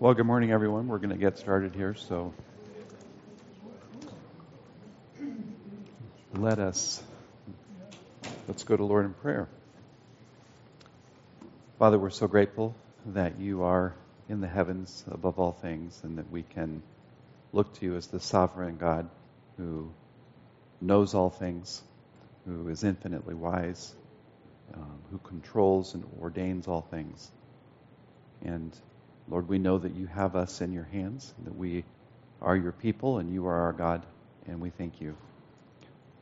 Well, good morning, everyone. We're going to get started here, so let us let's go to Lord in prayer. Father, we're so grateful that you are in the heavens above all things, and that we can look to you as the sovereign God who knows all things, who is infinitely wise, um, who controls and ordains all things, and Lord, we know that you have us in your hands, that we are your people and you are our God, and we thank you.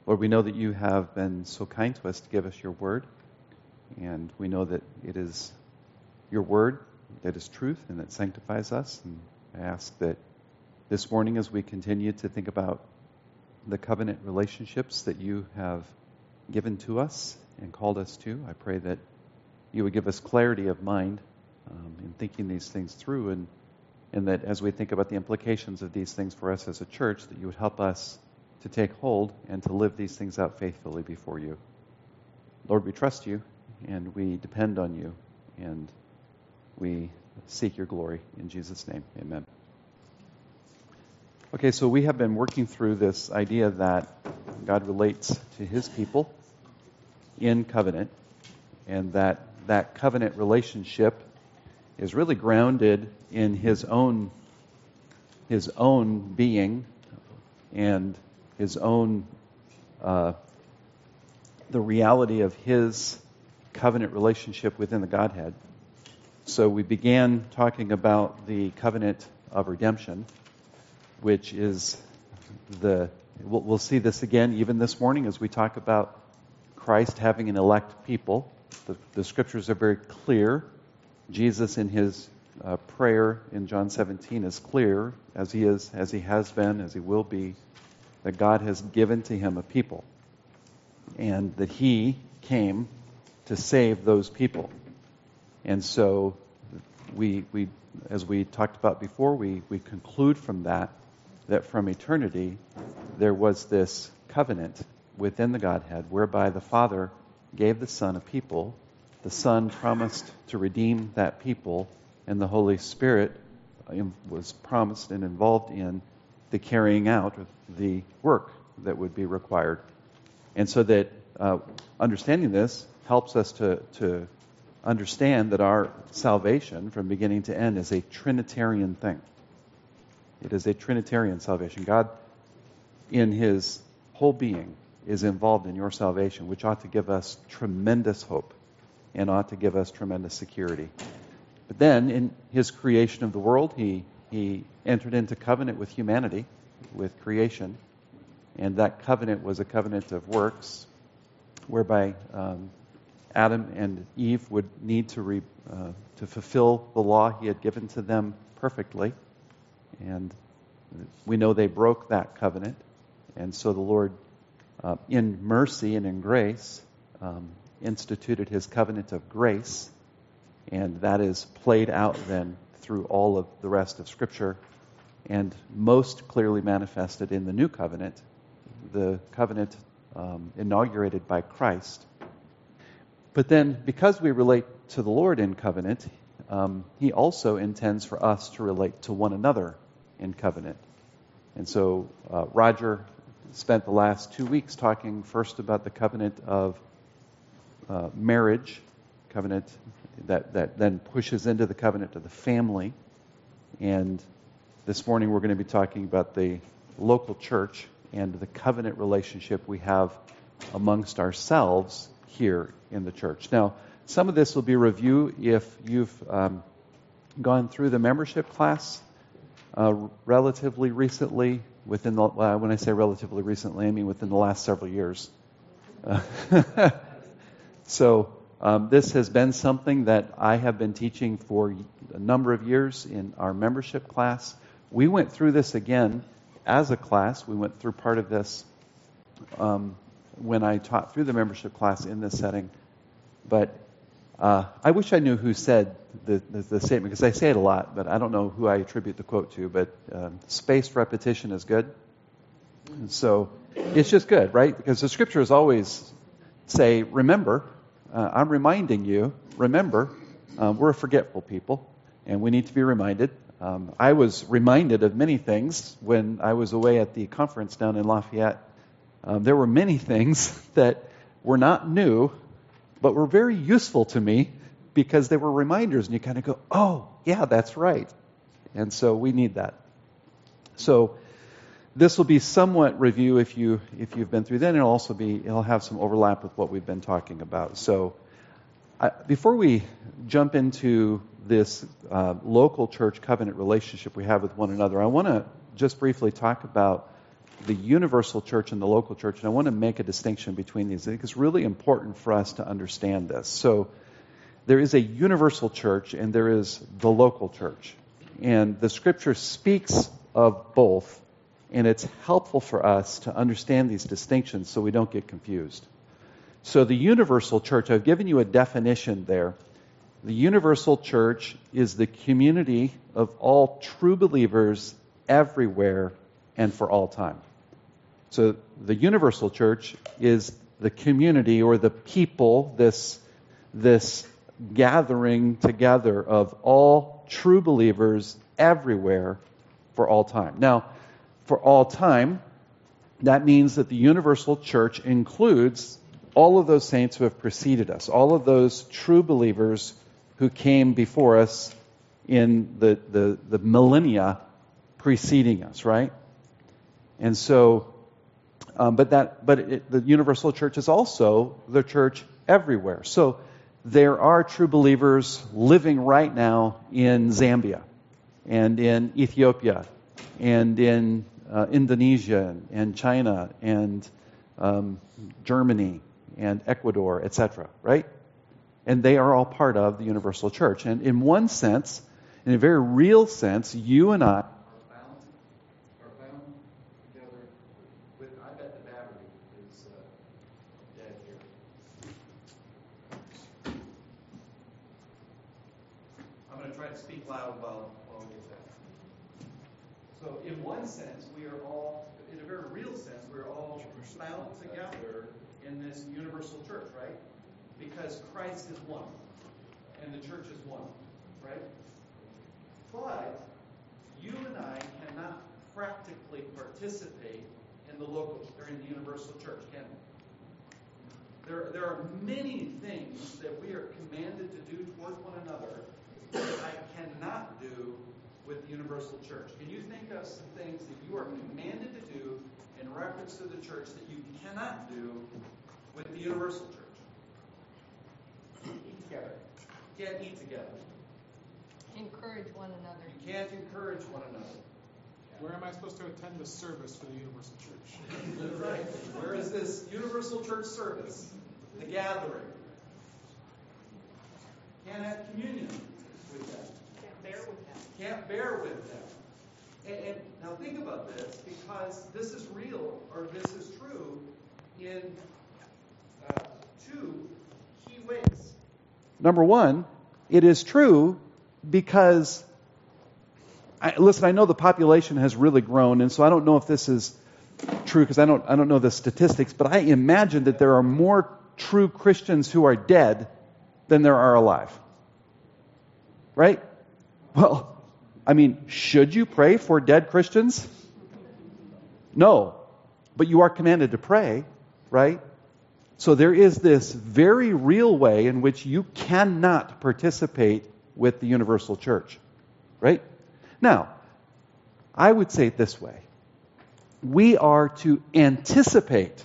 Lord, we know that you have been so kind to us to give us your word, and we know that it is your word that is truth and that sanctifies us. And I ask that this morning, as we continue to think about the covenant relationships that you have given to us and called us to, I pray that you would give us clarity of mind um, in thinking these things through, and, and that as we think about the implications of these things for us as a church, that you would help us to take hold and to live these things out faithfully before you. Lord, we trust you and we depend on you and we seek your glory. In Jesus' name, amen. Okay, so we have been working through this idea that God relates to his people in covenant and that that covenant relationship is really grounded in his own his own being and his own uh, the reality of his covenant relationship within the Godhead. So we began talking about the covenant of redemption, which is the we'll, we'll see this again even this morning as we talk about Christ having an elect people. The, the scriptures are very clear Jesus, in his uh, prayer in John 17, is clear, as he is, as he has been, as he will be, that God has given to him a people, and that he came to save those people. And so, we, we, as we talked about before, we, we conclude from that that from eternity there was this covenant within the Godhead whereby the Father gave the Son a people the Son promised to redeem that people, and the Holy Spirit was promised and involved in the carrying out of the work that would be required. And so that uh, understanding this helps us to, to understand that our salvation from beginning to end is a Trinitarian thing. It is a Trinitarian salvation. God, in His whole being, is involved in your salvation, which ought to give us tremendous hope and ought to give us tremendous security. But then, in his creation of the world, he, he entered into covenant with humanity, with creation, and that covenant was a covenant of works, whereby um, Adam and Eve would need to, re, uh, to fulfill the law he had given to them perfectly. And we know they broke that covenant. And so the Lord, uh, in mercy and in grace, um, instituted his covenant of grace, and that is played out then through all of the rest of Scripture, and most clearly manifested in the new covenant, the covenant um, inaugurated by Christ. But then, because we relate to the Lord in covenant, um, He also intends for us to relate to one another in covenant. And so, uh, Roger spent the last two weeks talking first about the covenant of uh, marriage covenant that, that then pushes into the covenant of the family. And this morning we're going to be talking about the local church and the covenant relationship we have amongst ourselves here in the church. Now, some of this will be review if you've um, gone through the membership class uh, relatively recently. Within the, uh, when I say relatively recently, I mean within the last several years. Uh, So um, this has been something that I have been teaching for a number of years in our membership class. We went through this again as a class. We went through part of this um, when I taught through the membership class in this setting. But uh, I wish I knew who said the, the, the, statement because I say it a lot, but I don't know who I attribute the quote to. But um, spaced repetition is good. And so it's just good, right? Because the scriptures always say, remember, uh, I'm reminding you, remember, uh, we're a forgetful people, and we need to be reminded Um, I was reminded of many things when I was away at the conference down in Lafayette. Um, there were many things that were not new, but were very useful to me because they were reminders, and you kind of go, oh, yeah, that's right. And so we need that. So this will be somewhat review if you if you've been through. Then it'll also be it'll have some overlap with what we've been talking about. So I, before we jump into this uh, local church covenant relationship we have with one another, I want to just briefly talk about the universal church and the local church, and I want to make a distinction between these. I think it's really important for us to understand this. So there is a universal church and there is the local church. And the scripture speaks of both, and it's helpful for us to understand these distinctions so we don't get confused. So, the universal church, I've given you a definition there. The universal church is the community of all true believers everywhere and for all time. So, the universal church is the community or the people, this, this gathering together of all true believers everywhere for all time. Now, for all time, that means that the universal church includes all of those saints who have preceded us, all of those true believers who came before us in the, the, the millennia preceding us, right? And so, um, but that, but it, the universal church is also the church everywhere. So there are true believers living right now in Zambia and in Ethiopia and in uh, Indonesia and China and um, Germany and Ecuador, etc., right? And they are all part of the universal church. And in one sense, in a very real sense, you and I Christ is one, and the church is one, right? But you and I cannot practically participate in the local or in the universal church, can we? There, there are many things that we are commanded to do toward one another that I cannot do with the universal church. Can you think of things that you are commanded to do in reference to the church that you cannot do with the universal church? Eat together. You can't eat together. Encourage one another. You can't encourage one another. Where am I supposed to attend the service for the Universal Church? Right. Where is this Universal Church service? The gathering. Can't have communion with them. Can't bear with them. Can't bear with them. And, now think about this, because this is real, or this is true, in uh, two key ways. Number one, it is true because, I, listen, I know the population has really grown, and so I don't know if this is true because I don't, I don't know the statistics, but I imagine that there are more true Christians who are dead than there are alive. Right? Well, I mean, should you pray for dead Christians? No. But you are commanded to pray, right? So there is this very real way in which you cannot participate with the universal church. Right? Now, I would say it this way. We are to anticipate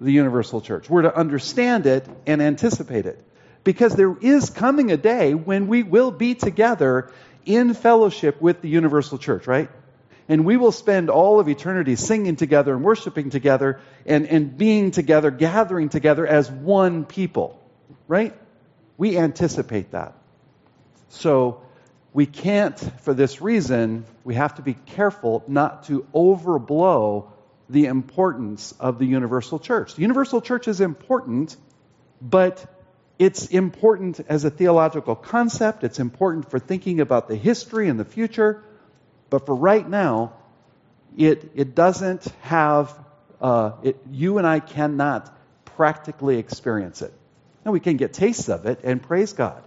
the universal church. We're to understand it and anticipate it. Because there is coming a day when we will be together in fellowship with the universal church, right? and we will spend all of eternity singing together and worshiping together and, and being together, gathering together as one people. Right? We anticipate that. So we can't, for this reason, we have to be careful not to overblow the importance of the universal church. The universal church is important, but it's important as a theological concept. It's important for thinking about the history and the future. But for right now, it, it doesn't have, uh, it, you and I cannot practically experience it. Now we can get tastes of it and praise God.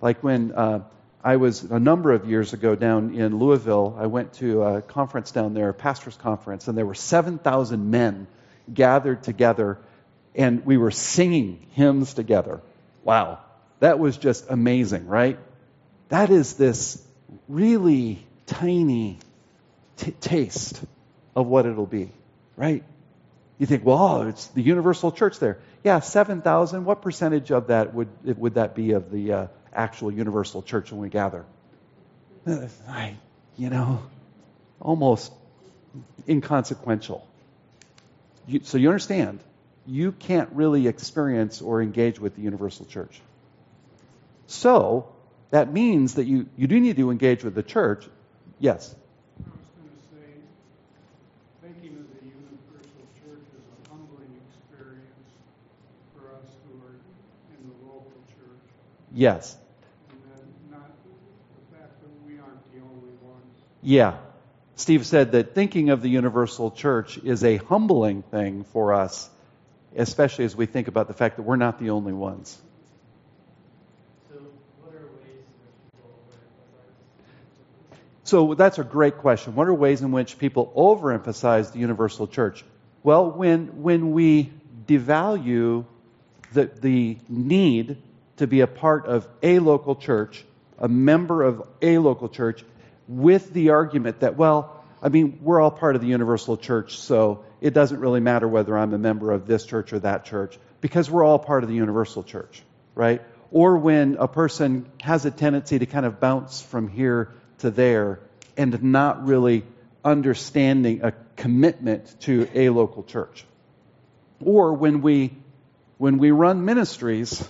Like when uh, I was a number of years ago down in Louisville. I went to a conference down there, a pastor's conference, and there were 7,000 men gathered together, and we were singing hymns together. Wow. That was just amazing, right? That is this really tiny t- taste of what it'll be, right? You think, well, it's the universal church there. Yeah, 7,000. What percentage of that would, would that be of the uh, actual universal church when we gather? I, you know, almost inconsequential. You, so you understand, you can't really experience or engage with the universal church. So that means that you, you do need to engage with the church. Yes? I was going to say, thinking of the universal church is a humbling experience for us who are in the local church. Yes. And not the fact that we aren't the only ones. Yeah. Steve said that thinking of the universal church is a humbling thing for us, especially as we think about the fact that we're not the only ones. So, what are ways in which people overemphasize? So that's a great question. What are ways in which people overemphasize the universal church? Well, when when we devalue the the need to be a part of a local church, a member of a local church, with the argument that, well, I mean, we're all part of the universal church, so it doesn't really matter whether I'm a member of this church or that church, because we're all part of the universal church, right? Or when a person has a tendency to kind of bounce from here to there and not really understanding a commitment to a local church. Or when we when we run ministries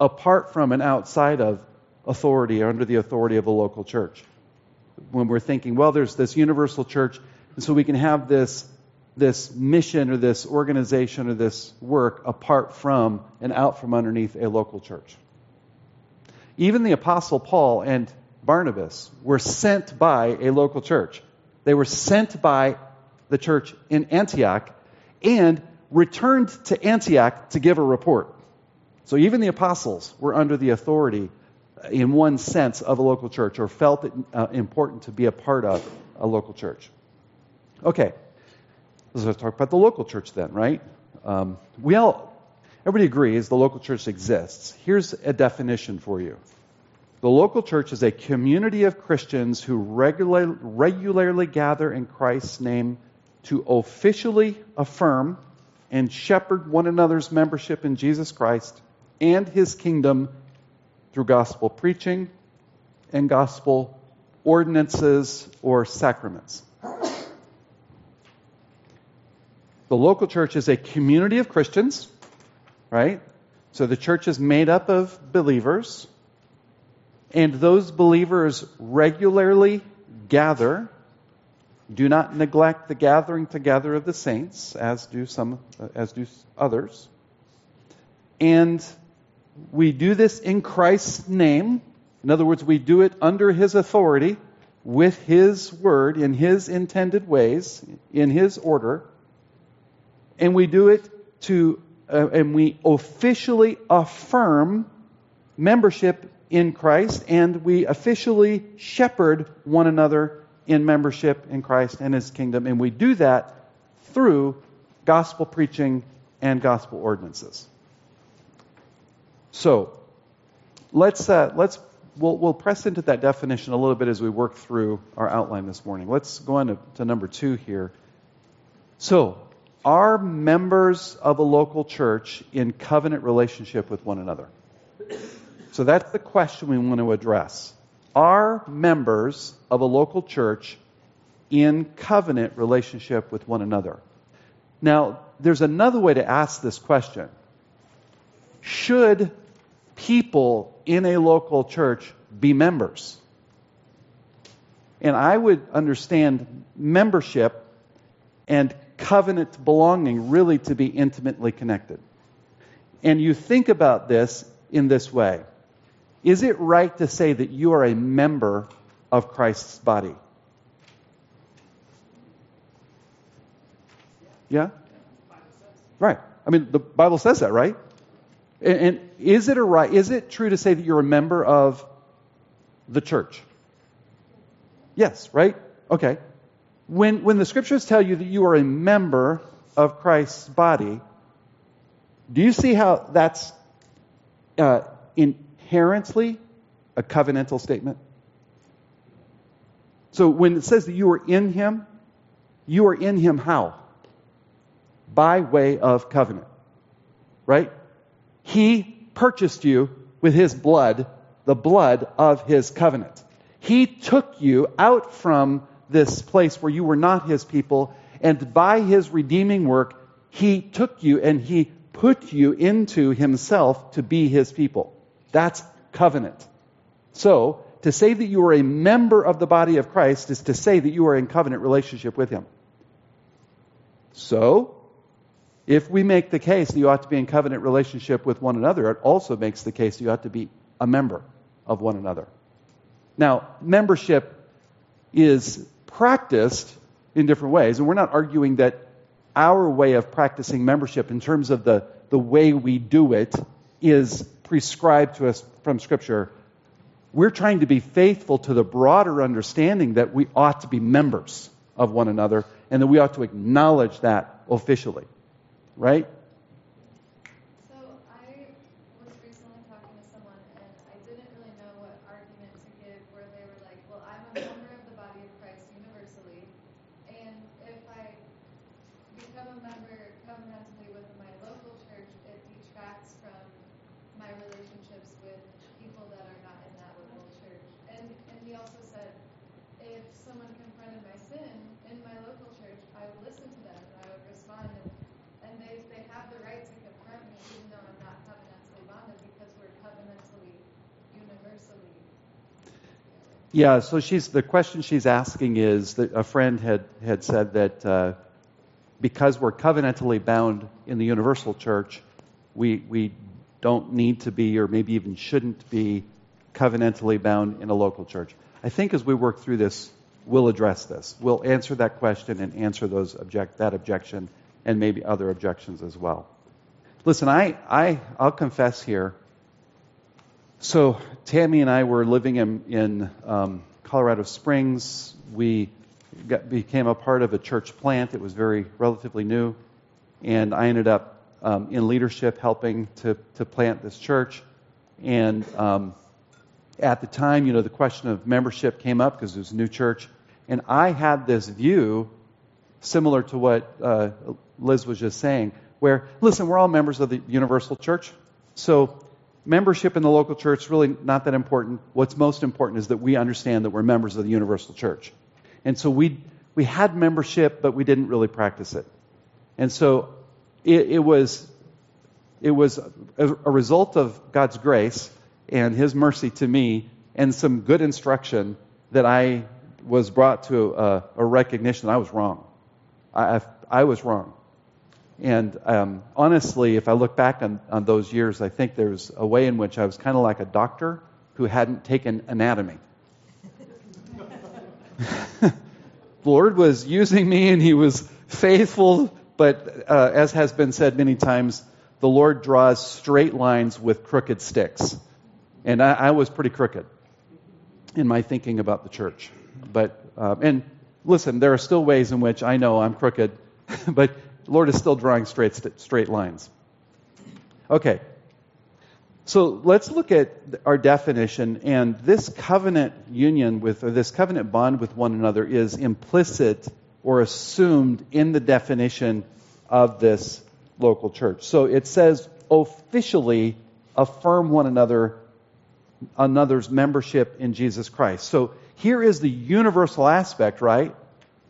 apart from and outside of authority or under the authority of a local church when we're thinking, well, there's this universal church, and so we can have this, this mission or this organization or this work apart from and out from underneath a local church. Even the Apostle Paul and Barnabas were sent by a local church. They were sent by the church in Antioch and returned to Antioch to give a report. So even the apostles were under the authority in one sense of a local church or felt it uh, important to be a part of a local church. Okay, let's talk about the local church then, right? Um, we all, everybody agrees the local church exists. Here's a definition for you. The local church is a community of Christians who regular, regularly gather in Christ's name to officially affirm and shepherd one another's membership in Jesus Christ and his kingdom through gospel preaching and gospel ordinances or sacraments. The local church is a community of Christians, right? So the church is made up of believers, and those believers regularly gather. Do not neglect the gathering together of the saints, as do some, as do others. And we do this in Christ's name. In other words, we do it under His authority, with His word, in His intended ways, in His order. And we do it to, uh, and we officially affirm membership in Christ, and we officially shepherd one another in membership in Christ and His kingdom. And we do that through gospel preaching and gospel ordinances. So let's uh, let's we'll, we'll press into that definition a little bit as we work through our outline this morning. Let's go on to, to number two here. So, are members of a local church in covenant relationship with one another? So that's the question we want to address. Are members of a local church in covenant relationship with one another? Now, there's another way to ask this question. Should people in a local church be members. And I would understand membership and covenant belonging really to be intimately connected. And you think about this in this way Is it right to say that you are a member of Christ's body? Yeah? Right. I mean, the Bible says that, right? And, and is it a right? Is it true to say that you're a member of the church. Yes, right? Okay. When, when the scriptures tell you that you are a member of Christ's body, do you see how that's uh, inherently a covenantal statement? So when it says that you are in Him, you are in Him how? By way of covenant. Right? He purchased you with His blood, the blood of His covenant. He took you out from this place where you were not His people, and by His redeeming work, He took you and He put you into Himself to be His people. That's covenant. So, to say that you are a member of the body of Christ is to say that you are in covenant relationship with Him. So, if we make the case that you ought to be in covenant relationship with one another, it also makes the case that you ought to be a member of one another. Now, membership is practiced in different ways, and we're not arguing that our way of practicing membership in terms of the, the way we do it is prescribed to us from Scripture. We're trying to be faithful to the broader understanding that we ought to be members of one another and that we ought to acknowledge that officially. Right? So I was recently talking to someone and I didn't really know what argument to give where they were like, well, I'm a member of the body of Christ universally, and if I become a member covenantally with my local church, it detracts from my relationships with people that are not in that local church. And and he also said, if someone confronted my sin in my local church, I would listen to them and I would respond and and they, they have the right to confront me even though I'm not covenantally bonded because we're covenantally universally. Yeah, so she's the question she's asking is that a friend had had said that uh, because we're covenantally bound in the universal church, we we don't need to be, or maybe even shouldn't be, covenantally bound in a local church. I think as we work through this, we'll address this. We'll answer that question and answer those object that objection and maybe other objections as well. Listen, I I I'll confess here. So Tammy and I were living in, in um, Colorado Springs. We got, became a part of a church plant. It was very relatively new, and I ended up um, in leadership helping to to plant this church. And um, at the time, you know, the question of membership came up because it was a new church, and I had this view similar to what uh, Liz was just saying, where listen, we're all members of the universal church, so membership in the local church is really not that important. What's most important is that we understand that we're members of the universal church. And so we, we had membership, but we didn't really practice it. And so it, it was, it was a, result of God's grace and His mercy to me and some good instruction that I was brought to a, a recognition that I was wrong. I, I was wrong. And um, honestly, if I look back on, on those years, I think there's a way in which I was kind of like a doctor who hadn't taken anatomy. the Lord was using me and He was faithful, but uh, as has been said many times, the Lord draws straight lines with crooked sticks. And I, I was pretty crooked in my thinking about the church. But, um, and listen, there are still ways in which I know I'm crooked, but the Lord is still drawing straight, straight lines. Okay. So let's look at our definition, and this covenant union with, or this covenant bond with one another is implicit or assumed in the definition of this local church. So it says officially affirm one another, another's membership in Jesus Christ. So here is the universal aspect, right?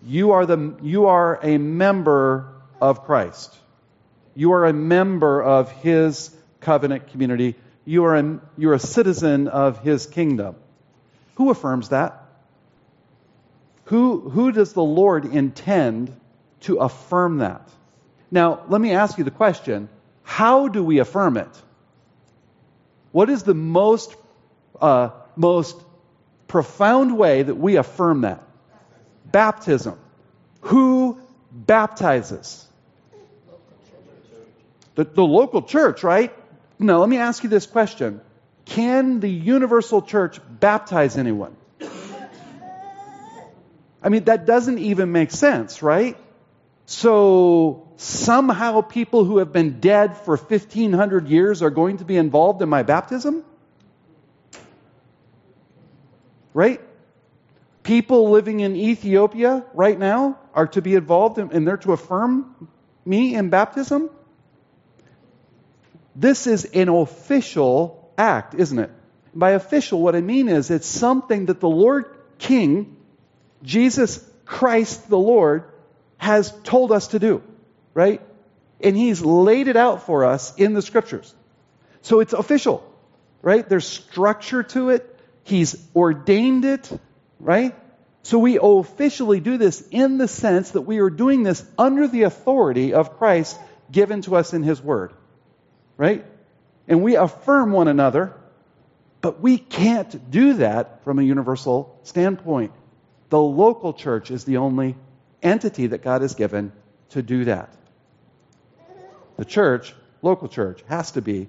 You are the, you are a member of Christ. You are a member of His covenant community. You are a, you're a citizen of His kingdom. Who affirms that? Who, who does the Lord intend to affirm that? Now, let me ask you the question how do we affirm it? What is the most, uh, most profound way that we affirm that? Baptism. Who baptizes? The, the local church, right? Now, let me ask you this question. can the universal church baptize anyone? I mean, that doesn't even make sense, right? So somehow people who have been dead for 1500 years are going to be involved in my baptism? Right? People living in Ethiopia right now are to be involved in, and they're to affirm me in baptism? This is an official act, isn't it? By official, what I mean is it's something that the Lord King, Jesus Christ the Lord, has told us to do, right? And He's laid it out for us in the scriptures. So it's official, right? There's structure to it. He's ordained it, right? So we officially do this in the sense that we are doing this under the authority of Christ given to us in His Word, right? And we affirm one another, but we can't do that from a universal standpoint. The local church is the only entity that God has given to do that. The church, local church, has to be,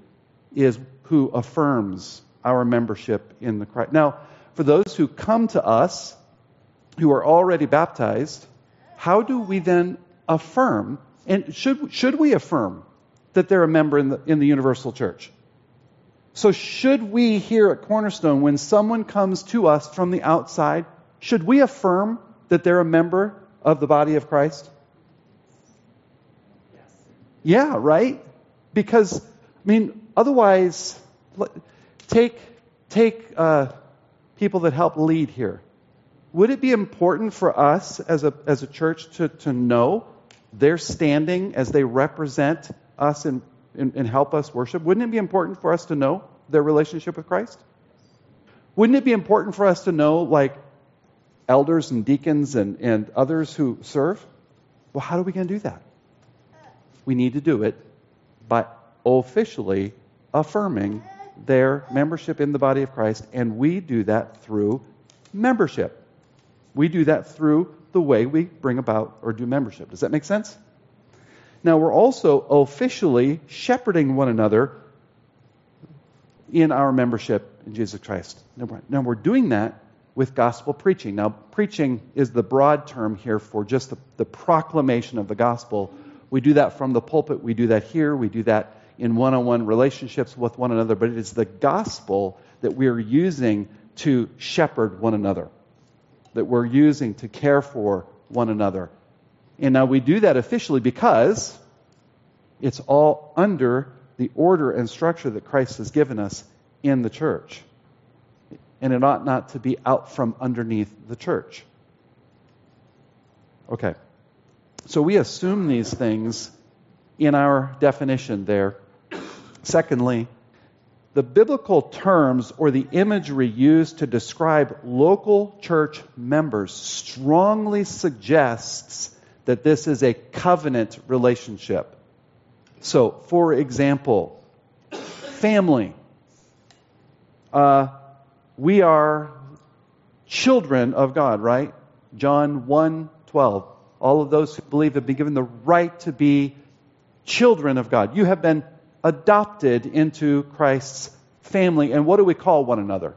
is who affirms our membership in the Christ. Now, for those who come to us who are already baptized, how do we then affirm? And should, should we affirm that they're a member in the, in the universal church? So, should we here at Cornerstone, when someone comes to us from the outside, should we affirm that they're a member of the body of Christ? Yes. Yeah, right? Because, I mean, otherwise, take, take uh, people that help lead here. Would it be important for us as a, as a church to, to know their standing as they represent us and, and, and help us worship? Wouldn't it be important for us to know their relationship with Christ? Wouldn't it be important for us to know, like, elders and deacons and, and others who serve? Well, how are we going to do that? We need to do it by officially affirming their membership in the body of Christ, and we do that through membership. We do that through the way we bring about or do membership. Does that make sense? Now, we're also officially shepherding one another in our membership in Jesus Christ. Now, we're doing that with gospel preaching. Now, preaching is the broad term here for just the, the proclamation of the gospel. We do that from the pulpit, we do that here, we do that in one on one relationships with one another, but it is the gospel that we are using to shepherd one another, that we're using to care for one another. And now we do that officially because it's all under the order and structure that Christ has given us in the church. And it ought not to be out from underneath the church. Okay. So we assume these things in our definition there. Secondly, the biblical terms or the imagery used to describe local church members strongly suggests that this is a covenant relationship. So, for example, family. Uh, we are children of God, right? John 1 12. All of those who believe have been given the right to be children of God. You have been adopted into Christ's family. And what do we call one another?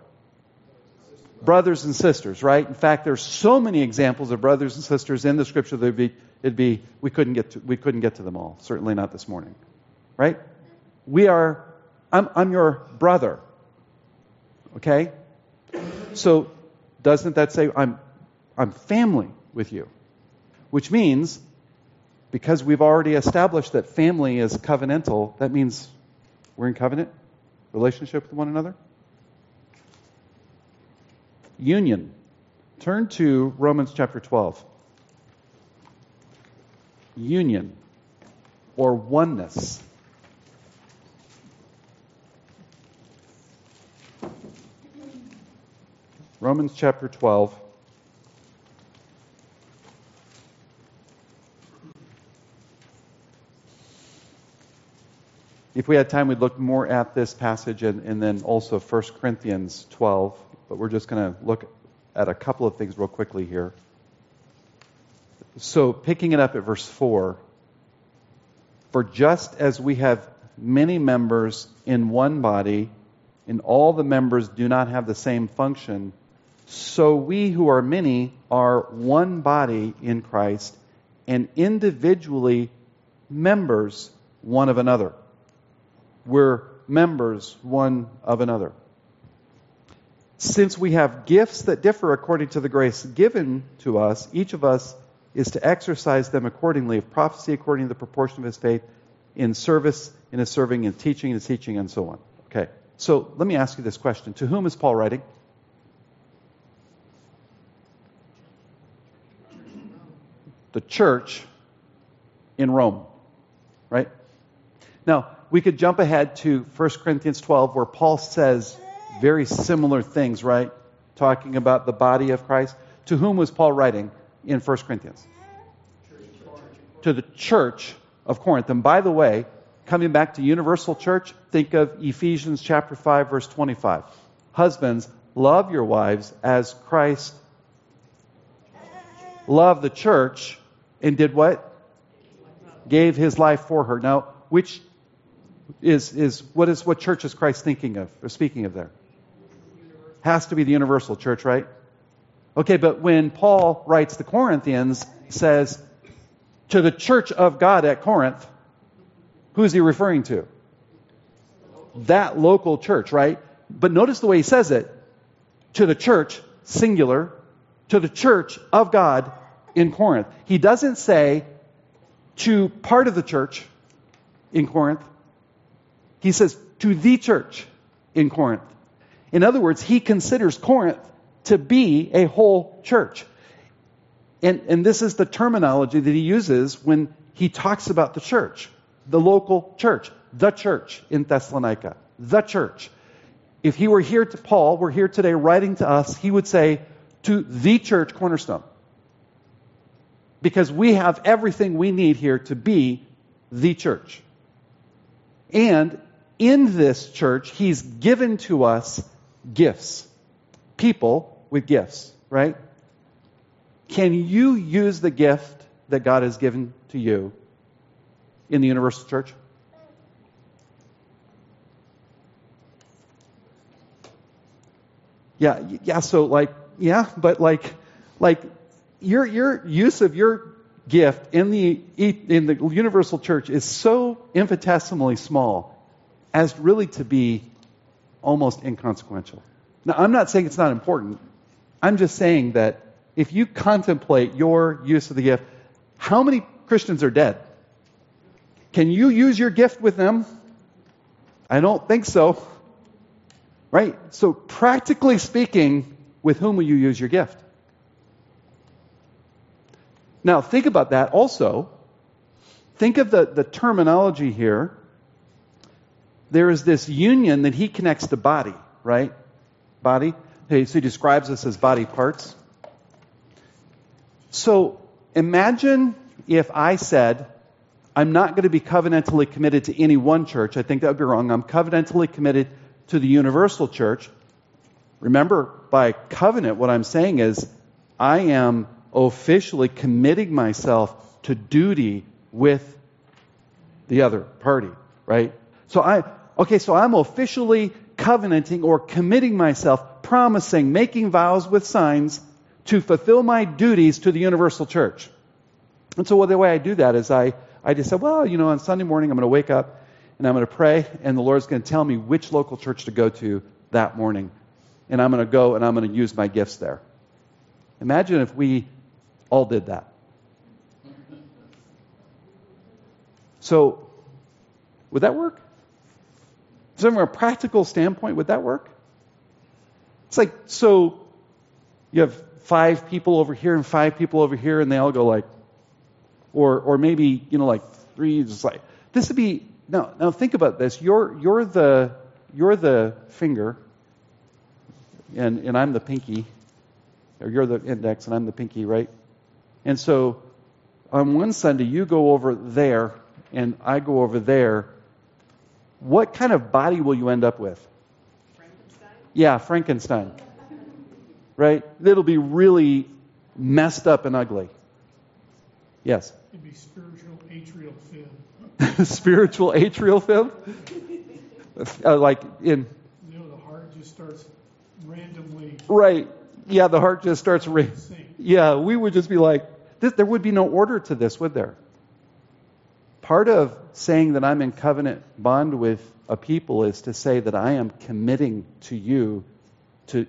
Brothers and sisters, right? In fact, there's so many examples of brothers and sisters in the scripture that it'd be, it'd be we couldn't get to, we couldn't get to them all. Certainly not this morning, right? We are. I'm, I'm your brother. Okay. So, doesn't that say I'm I'm family with you? Which means because we've already established that family is covenantal, that means we're in covenant relationship with one another. Union. Turn to Romans chapter 12. Union or oneness. Romans chapter 12. If we had time, we'd look more at this passage and, and then also 1 Corinthians 12, but we're just going to look at a couple of things real quickly here. So, picking it up at verse 4 For just as we have many members in one body, and all the members do not have the same function, so we who are many are one body in Christ and individually members one of another. We're members one of another. Since we have gifts that differ according to the grace given to us, each of us is to exercise them accordingly. Of prophecy according to the proportion of his faith, in service, in his serving, in teaching, in his teaching, and so on. Okay. So let me ask you this question. To whom is Paul writing? The church in Rome. Right? Now, we could jump ahead to 1 Corinthians 12 where Paul says very similar things, right? Talking about the body of Christ. To whom was Paul writing in 1 Corinthians? To the church of Corinth. And by the way, coming back to universal church, think of Ephesians chapter 5 verse 25. Husbands, love your wives as Christ loved the church and did what? Gave his life for her. Now, which is, is what is what church is Christ thinking of or speaking of there? Has to be the universal church, right? Okay, but when Paul writes the Corinthians, says to the church of God at Corinth, who is he referring to? That local church, right? But notice the way he says it. To the church, singular, to the church of God in Corinth. He doesn't say to part of the church in Corinth. He says to the church in Corinth. In other words, he considers Corinth to be a whole church. And, and this is the terminology that he uses when he talks about the church, the local church, the church in Thessalonica, the church. If he were here to Paul, were here today writing to us, he would say to the church cornerstone. Because we have everything we need here to be the church. And in this church, he's given to us gifts. People with gifts, right? Can you use the gift that God has given to you in the universal church? Yeah, yeah, so like, yeah, but like, like, your, your use of your gift in the, in the universal church is so infinitesimally small as really to be almost inconsequential. Now, I'm not saying it's not important. I'm just saying that if you contemplate your use of the gift, how many Christians are dead? Can you use your gift with them? I don't think so. Right? So, practically speaking, with whom will you use your gift? Now, think about that also. Think of the, the terminology here. There is this union that he connects to body, right? Body. So he describes us as body parts. So imagine if I said, I'm not going to be covenantally committed to any one church. I think that would be wrong. I'm covenantally committed to the universal church. Remember, by covenant, what I'm saying is I am officially committing myself to duty with the other party, right? So I, okay, so I'm officially covenanting or committing myself, promising, making vows with signs to fulfill my duties to the universal church. And so the way I do that is I, I just said, well, you know, on Sunday morning I'm going to wake up and I'm going to pray and the Lord's going to tell me which local church to go to that morning. And I'm going to go and I'm going to use my gifts there. Imagine if we all did that. So, would that work? So, from a practical standpoint, would that work? It's like, so you have five people over here and five people over here, and they all go like, or or maybe you know like three. Just like this would be now. Now think about this. You're you're the you're the finger, and and I'm the pinky, or you're the index and I'm the pinky, right? And so on one Sunday you go over there and I go over there. What kind of body will you end up with? Frankenstein? Yeah, Frankenstein. Right? It'll be really messed up and ugly. Yes. It'd be spiritual atrial fib. Spiritual atrial fib? Uh, like in You know, the heart just starts randomly Right. Yeah, the heart just starts ra- Yeah, we would just be like, this, there would be no order to this, would there? Part of saying that I'm in covenant bond with a people is to say that I am committing to you to,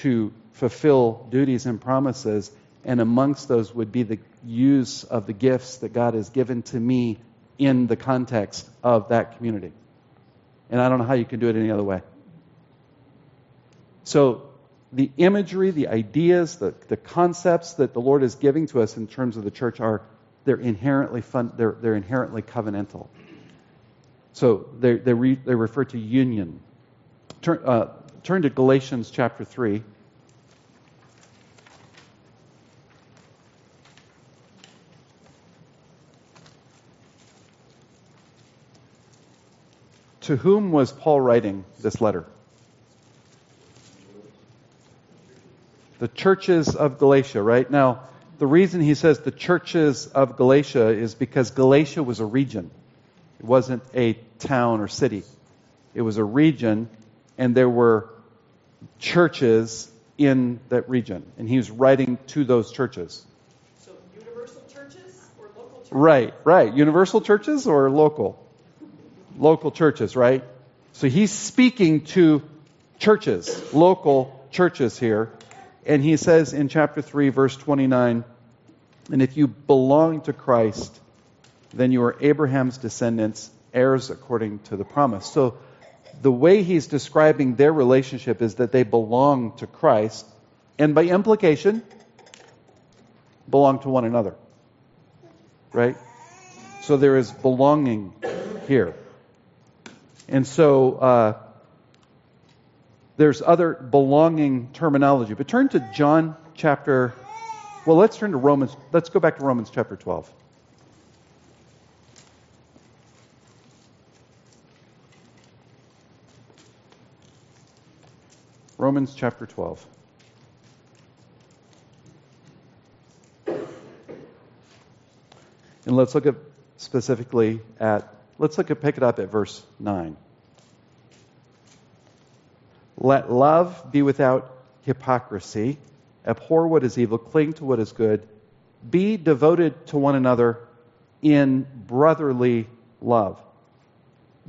to fulfill duties and promises, and amongst those would be the use of the gifts that God has given to me in the context of that community. And I don't know how you can do it any other way. So the imagery, the ideas, the, the concepts that the Lord is giving to us in terms of the church are they're inherently fun, they're, they're inherently covenantal. So they they re, they refer to union. Turn, uh, turn to Galatians chapter three. To whom was Paul writing this letter? the churches of Galatia, right? Now, the reason he says the churches of Galatia is because Galatia was a region. It wasn't a town or city. It was a region, and there were churches in that region. And he was writing to those churches. So universal churches or local churches? Right, right. Universal churches or local? Local churches, right? So he's speaking to churches, local churches here. And he says in chapter 3, verse 29, and if you belong to Christ, then you are Abraham's descendants, heirs according to the promise. So the way he's describing their relationship is that they belong to Christ, and by implication, belong to one another. Right? So there is belonging here. And so, uh, there's other belonging terminology. But turn to John chapter, well, let's turn to Romans, let's go back to Romans chapter 12. Romans chapter 12. And let's look at specifically at, let's look at, pick it up at verse 9. Let love be without hypocrisy. Abhor what is evil, cling to what is good. Be devoted to one another in brotherly love.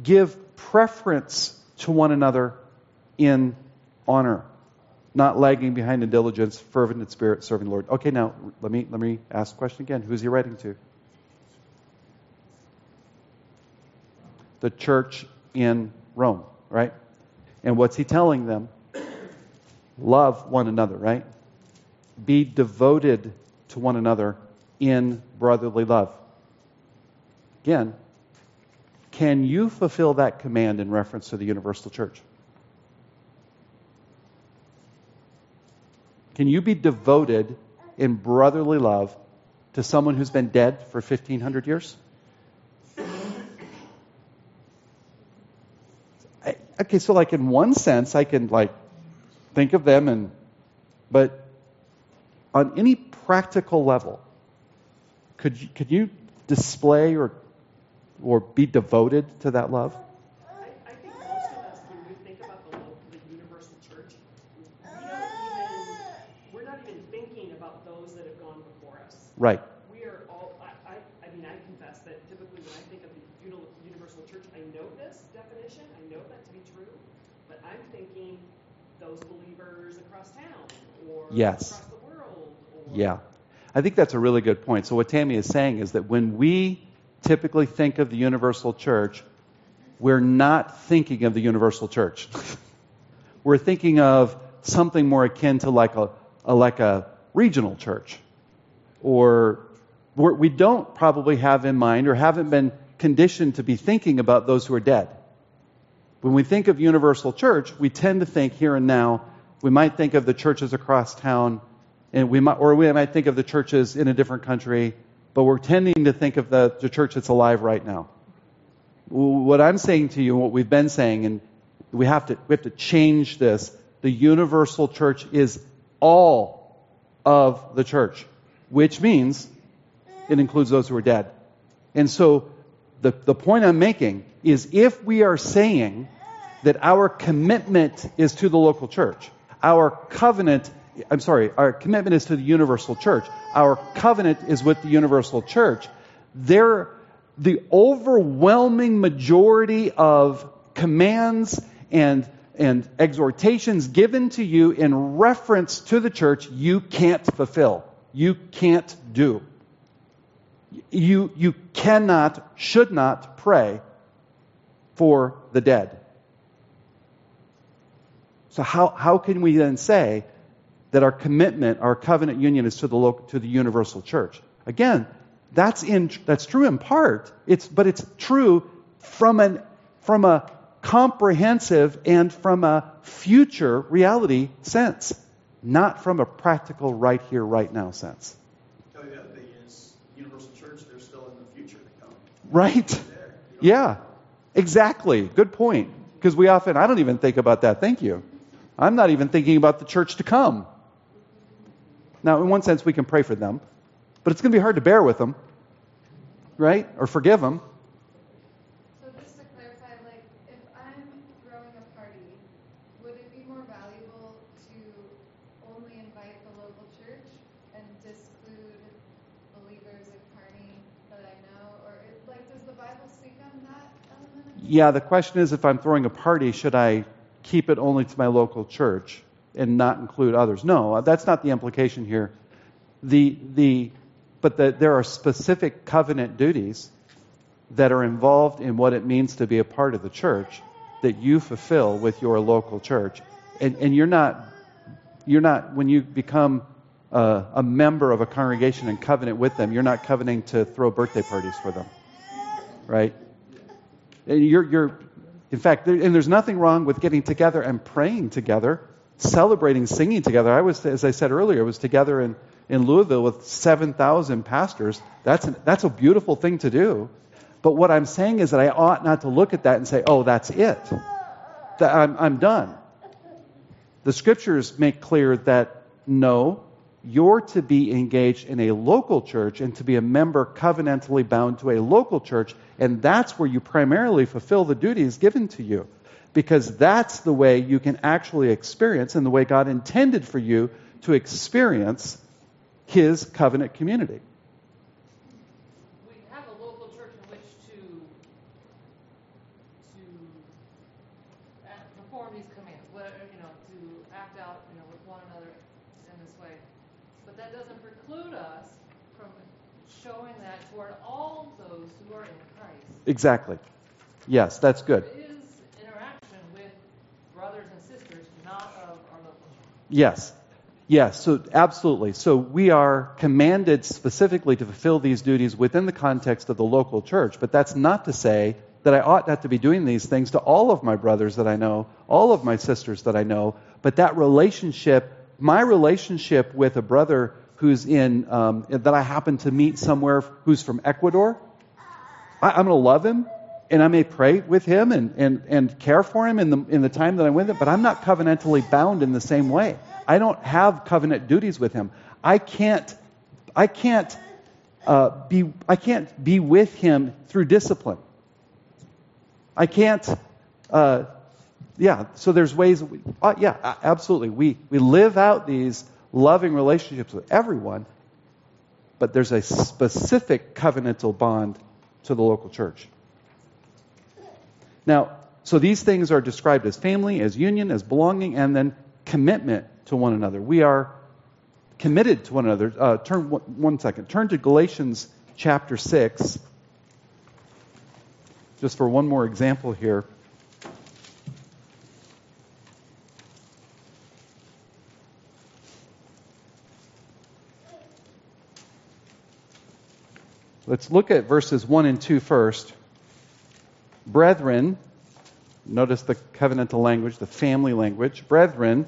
Give preference to one another in honor, not lagging behind in diligence, fervent in spirit, serving the Lord. Okay, now let me let me ask the question again. Who's he writing to? The church in Rome, right? And what's he telling them? Love one another, right? Be devoted to one another in brotherly love. Again, can you fulfill that command in reference to the universal church? Can you be devoted in brotherly love to someone who's been dead for 1500 years? I, okay, so like in one sense, I can like think of them and, but on any practical level, could you, could you display or, or be devoted to that love? I, I think most of us, when we think about the, universal church, we don't even, we're not even thinking about those that have gone before us. Right. We are all, I, I, I mean, I confess that typically when I think of the universal church, I know this definition, I know that to be true, but I'm thinking those believers across town or Yes. across the world. Or, Yeah. I think that's a really good point. So what Tammy is saying is that when we typically think of the universal church, we're not thinking of the universal church. we're thinking of something more akin to like a, a like a regional church. Or we're, we don't probably have in mind or haven't been conditioned to be thinking about those who are dead. When we think of universal church, we tend to think here and now. We might think of the churches across town, and we might, or we might think of the churches in a different country, but we're tending to think of the, the church that's alive right now. What I'm saying to you, and what we've been saying, and we have to we have to change this. The universal church is all of the church, which means it includes those who are dead. And so the, the point I'm making is if we are saying that our commitment is to the local church. Our covenant, I'm sorry, our commitment is to the universal church. Our covenant is with the universal church. There, the overwhelming majority of commands and and exhortations given to you in reference to the church you can't fulfill. You can't do. You, you cannot, should not pray for the dead. So how, how can we then say that our commitment, our covenant union is to the local, to the universal church? Again, that's in, that's true in part. It's, but it's true from an, from a comprehensive and from a future reality sense, not from a practical right here, right now sense. Tell you the thing is, Universal Church, they're still in the future to come. Right? There. You don't- Yeah, exactly. Good point. Because we often, I don't even think about that. Thank you. I'm not even thinking about the church to come. Now, in one sense, we can pray for them, but it's going to be hard to bear with them, right? Or forgive them. So just to clarify, like, if I'm throwing a party, would it be more valuable to only invite the local church and disclude believers at Kearney that I know? Or, it, like, does the Bible speak on that element? Yeah, the question is if I'm throwing a party, should I keep it only to my local church and not include others? No, uh, that's not the implication here. The, the, but the, there are specific covenant duties that are involved in what it means to be a part of the church that you fulfill with your local church. And, and you're not, you're not, when you become a, a member of a congregation and covenant with them, you're not covenanting to throw birthday parties for them. Right? And you're, you're, in fact, there, and there's nothing wrong with getting together and praying together, celebrating, singing together. I was, as I said earlier, was together in, in Louisville with 7,000 pastors. That's, an, that's a beautiful thing to do. But what I'm saying is that I ought not to look at that and say, oh, that's it. That I'm, I'm done. The scriptures make clear that no, you're to be engaged in a local church and to be a member covenantally bound to a local church, and that's where you primarily fulfill the duties given to you. Because that's the way you can actually experience and the way God intended for you to experience His covenant community. we have a local church in which to, to act- perform these commands, whatever, you know, to act out, you know, with one another in this way. But that doesn't preclude us from showing that toward all those who are in Christ. Exactly. Yes, that's good. It is interaction with brothers and sisters, not of our local church. Yes. Yes, so absolutely. So we are commanded specifically to fulfill these duties within the context of the local church, but that's not to say that I ought not to be doing these things to all of my brothers that I know, all of my sisters that I know, but that relationship, my relationship with a brother who's in, um, that I happen to meet somewhere who's from Ecuador, I, I'm going to love him, and I may pray with him and, and, and care for him in the, in the time that I'm with him, but I'm not covenantally bound in the same way. I don't have covenant duties with him. I can't, I can't, uh, be, I can't be with him through discipline. I can't, uh, yeah, so there's ways, we, uh, yeah, absolutely. We, we live out these loving relationships with everyone, but there's a specific covenantal bond to the local church. Now, so these things are described as family, as union, as belonging, and then commitment to one another. We are committed to one another. Uh, turn one, second. Turn to Galatians chapter six. Just for one more example here. Let's look at verses 1 and 2 first. Brethren, notice the covenantal language, the family language. Brethren,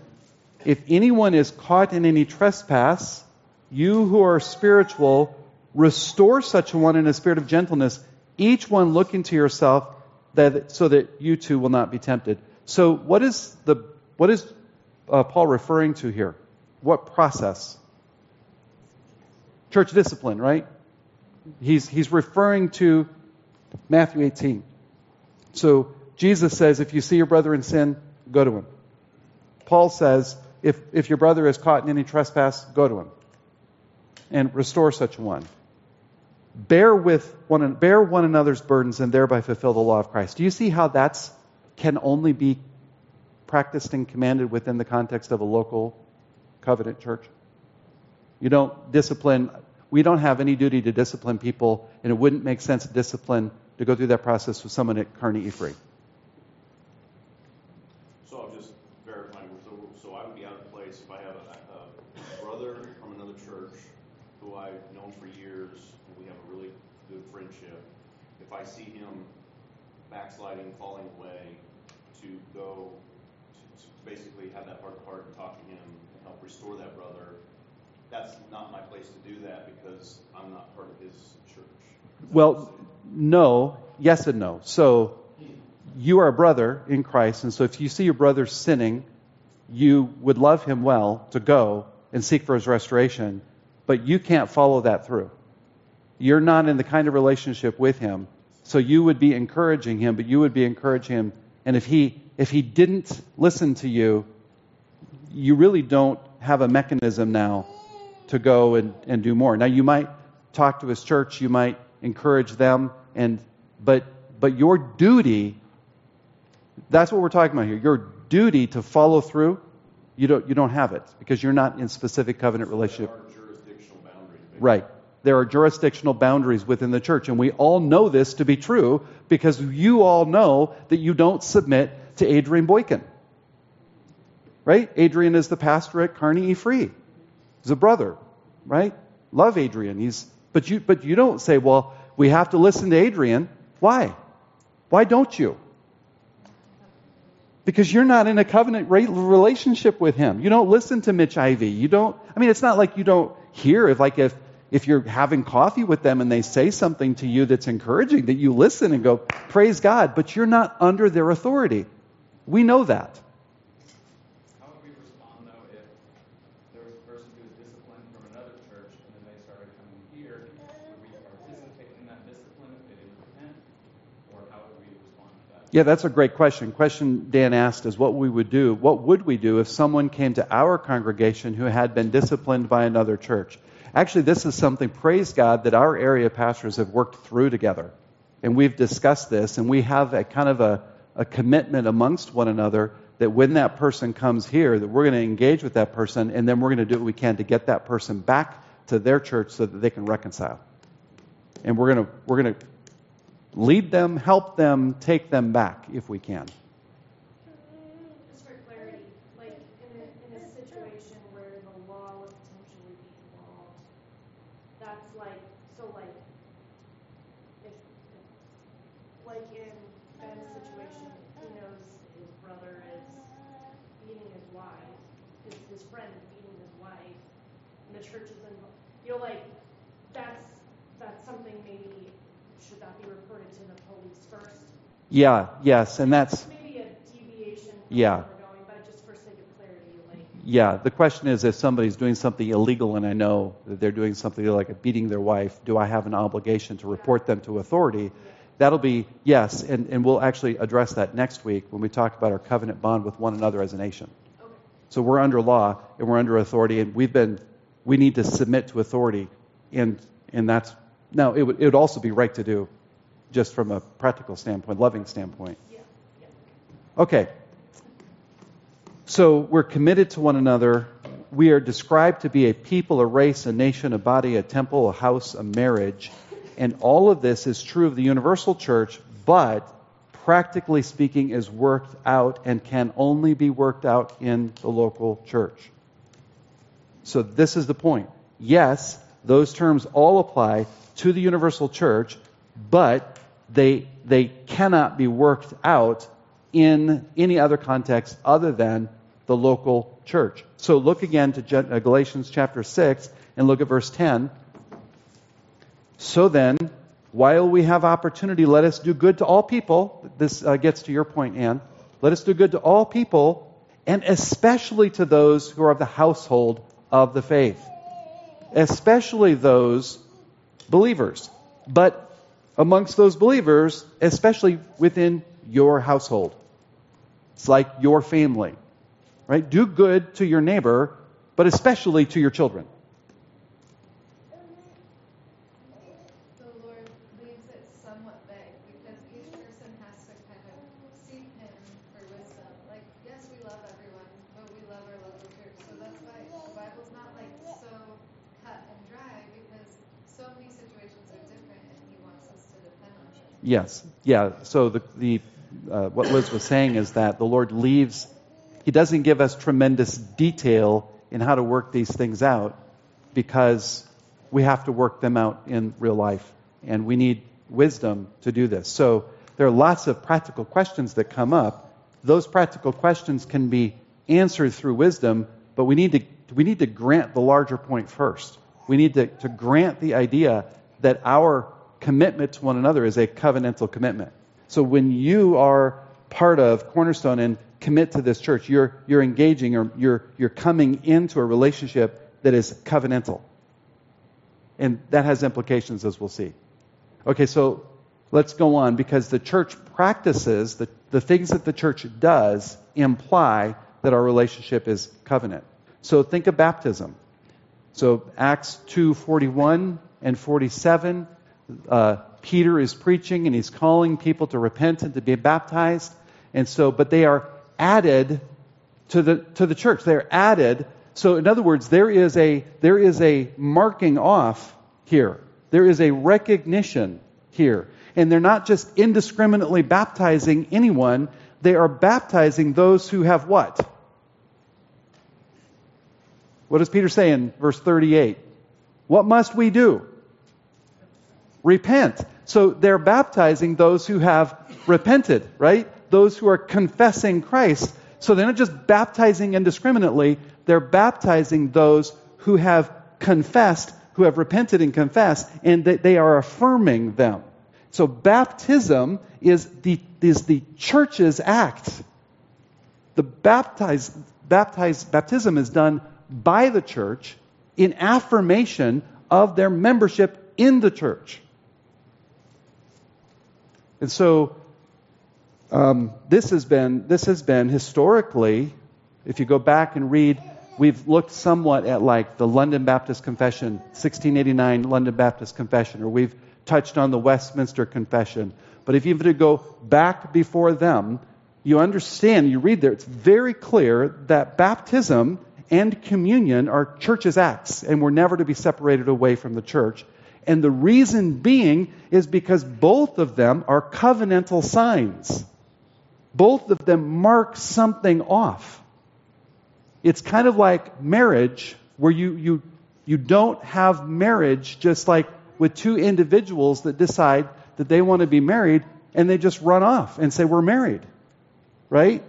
if anyone is caught in any trespass, you who are spiritual, restore such a one in a spirit of gentleness, each one looking to yourself, that, so that you too will not be tempted. So, what is the what is uh, Paul referring to here? What process? Church discipline, right? He's he's referring to Matthew 18. So Jesus says, if you see your brother in sin, go to him. Paul says, if, if your brother is caught in any trespass, go to him and restore such one. Bear with one, bear one another's burdens and thereby fulfill the law of Christ. Do you see how that's can only be practiced and commanded within the context of a local covenant church? You don't discipline, we don't have any duty to discipline people, and it wouldn't make sense to discipline to go through that process with someone at Kearney E-Free. So I'll just verify, so, so I would be out of place if I have a, a brother from another church who I've known for years, and we have a really good friendship. If I see him backsliding, falling away, to go, to, to basically have that heart to heart and talk to him and help restore that brother, that's not my place to do that because I'm not part of his church. Well, no, yes and no. So you are a brother in Christ, and so if you see your brother sinning, you would love him well to go and seek for his restoration, but you can't follow that through. You're not in the kind of relationship with him, so you would be encouraging him, but you would be encouraging him, and if he if he didn't listen to you, you really don't have a mechanism now to go and, and do more. Now you might talk to his church, you might encourage them, and but but your duty that's what we're talking about here. Your duty to follow through, you don't you don't have it because you're not in specific covenant relationship. There are jurisdictional boundaries. Right. There are jurisdictional boundaries within the church, and we all know this to be true because you all know that you don't submit to Adrian Boykin. Right? Adrian is the pastor at Kearney Free. He's a brother, right? Love Adrian. He's but you but you don't say, well, we have to listen to Adrian. Why? Why don't you? Because you're not in a covenant relationship with him. You don't listen to Mitch Ivy. You don't. I mean, it's not like you don't hear if like if if you're having coffee with them and they say something to you that's encouraging, that you listen and go, praise God. But you're not under their authority. We know that. How would we respond though if there was a person who was disciplined from another church and then they started coming here? Would we participate in that discipline if they didn't repent? Or how would we respond to that? Yeah, that's a great question. Question Dan asked is what we would do. What would we do if someone came to our congregation who had been disciplined by another church? Actually, this is something, praise God, that our area pastors have worked through together. And we've discussed this, and we have a kind of a, a commitment amongst one another that when that person comes here, that we're going to engage with that person, and then we're going to do what we can to get that person back to their church so that they can reconcile. And we're going to, we're going to lead them, help them, take them back if we can. Just for clarity, like in a, in a situation where the law would potentially be involved, that's like, so like, if, if- like in Ben's situation, he knows his brother is beating his wife, his, his friend is beating his wife, and the church is involved, you know, like, that's, that's something maybe, should that be reported to the police first? Yeah, yes, and that's Maybe a deviation Yeah. going, but just for sake of clarity, like, Yeah, the question is if somebody's doing something illegal and I know that they're doing something like beating their wife, do I have an obligation to report them to authority? That'll be yes, and, and we'll actually address that next week when we talk about our covenant bond with one another as a nation. okay. So we're under law and we're under authority, and we've been we need to submit to authority, and and that's now it would it would also be right to do, just from a practical standpoint, loving standpoint. Yeah, yeah. Okay. So we're committed to one another. We are described to be a people, a race, a nation, a body, a temple, a house, a marriage. And all of this is true of the universal church, but practically speaking is worked out and can only be worked out in the local church. So this is the point. Yes, those terms all apply to the universal church, but they, they cannot be worked out in any other context other than the local church. So look again to uh, Galatians chapter 6 and look at verse 10. So then, while we have opportunity, let us do good to all people. This uh, gets to your point, Anne. Let us do good to all people, and especially to those who are of the household of the faith. Especially those believers. But amongst those believers, especially within your household. It's like your family. Right? Do good to your neighbor, but especially to your children. The Lord leaves it somewhat vague because each person has to kind of seek Him for wisdom. Like, yes, we love everyone, but we love our local church. So that's why the Bible's not like so cut and dry because so many situations are different and He wants us to depend on Him. Yes. Yeah. So the, the uh, what Liz was saying is that the Lord leaves, He doesn't give us tremendous detail in how to work these things out because we have to work them out in real life. And we need wisdom to do this. So there are lots of practical questions that come up. Those practical questions can be answered through wisdom, but we need to, we need to grant the larger point first. We need to, to grant the idea that our commitment to one another is a covenantal commitment. So when you are part of Cornerstone and commit to this church, you're, you're engaging or you're, you're coming into a relationship that is covenantal. And that has implications as we'll see. Okay, so let's go on because the church practices, the, the things that the church does imply that our relationship is covenant. So think of baptism. So Acts 2:41 and 47, uh, Peter is preaching and he's calling people to repent and to be baptized. And so, but they are added to the to the church. They're added. So in other words, there is a there is a marking off here. There is a recognition here. And they're not just indiscriminately baptizing anyone, they are baptizing those who have what? What does Peter say in verse 38? What must we do? Repent. So they're baptizing those who have repented, right? Those who are confessing Christ. So they're not just baptizing indiscriminately, they're baptizing those who have confessed, who have repented and confessed, and they, they are affirming them. So baptism is the, is the church's act. The baptize, baptize, baptism is done by the church in affirmation of their membership in the church. And so um, this has been this has been historically, if you go back and read, we've looked somewhat at like the London Baptist Confession, 1689 London Baptist Confession, or we've touched on the Westminster Confession. But if you to go back before them, you understand, you read there, it's very clear that baptism and communion are church's acts, and we're never to be separated away from the church. And the reason being is because both of them are covenantal signs. Both of them mark something off. It's kind of like marriage, where you, you, you don't have marriage just like with two individuals that decide that they want to be married and they just run off and say, We're married. Right?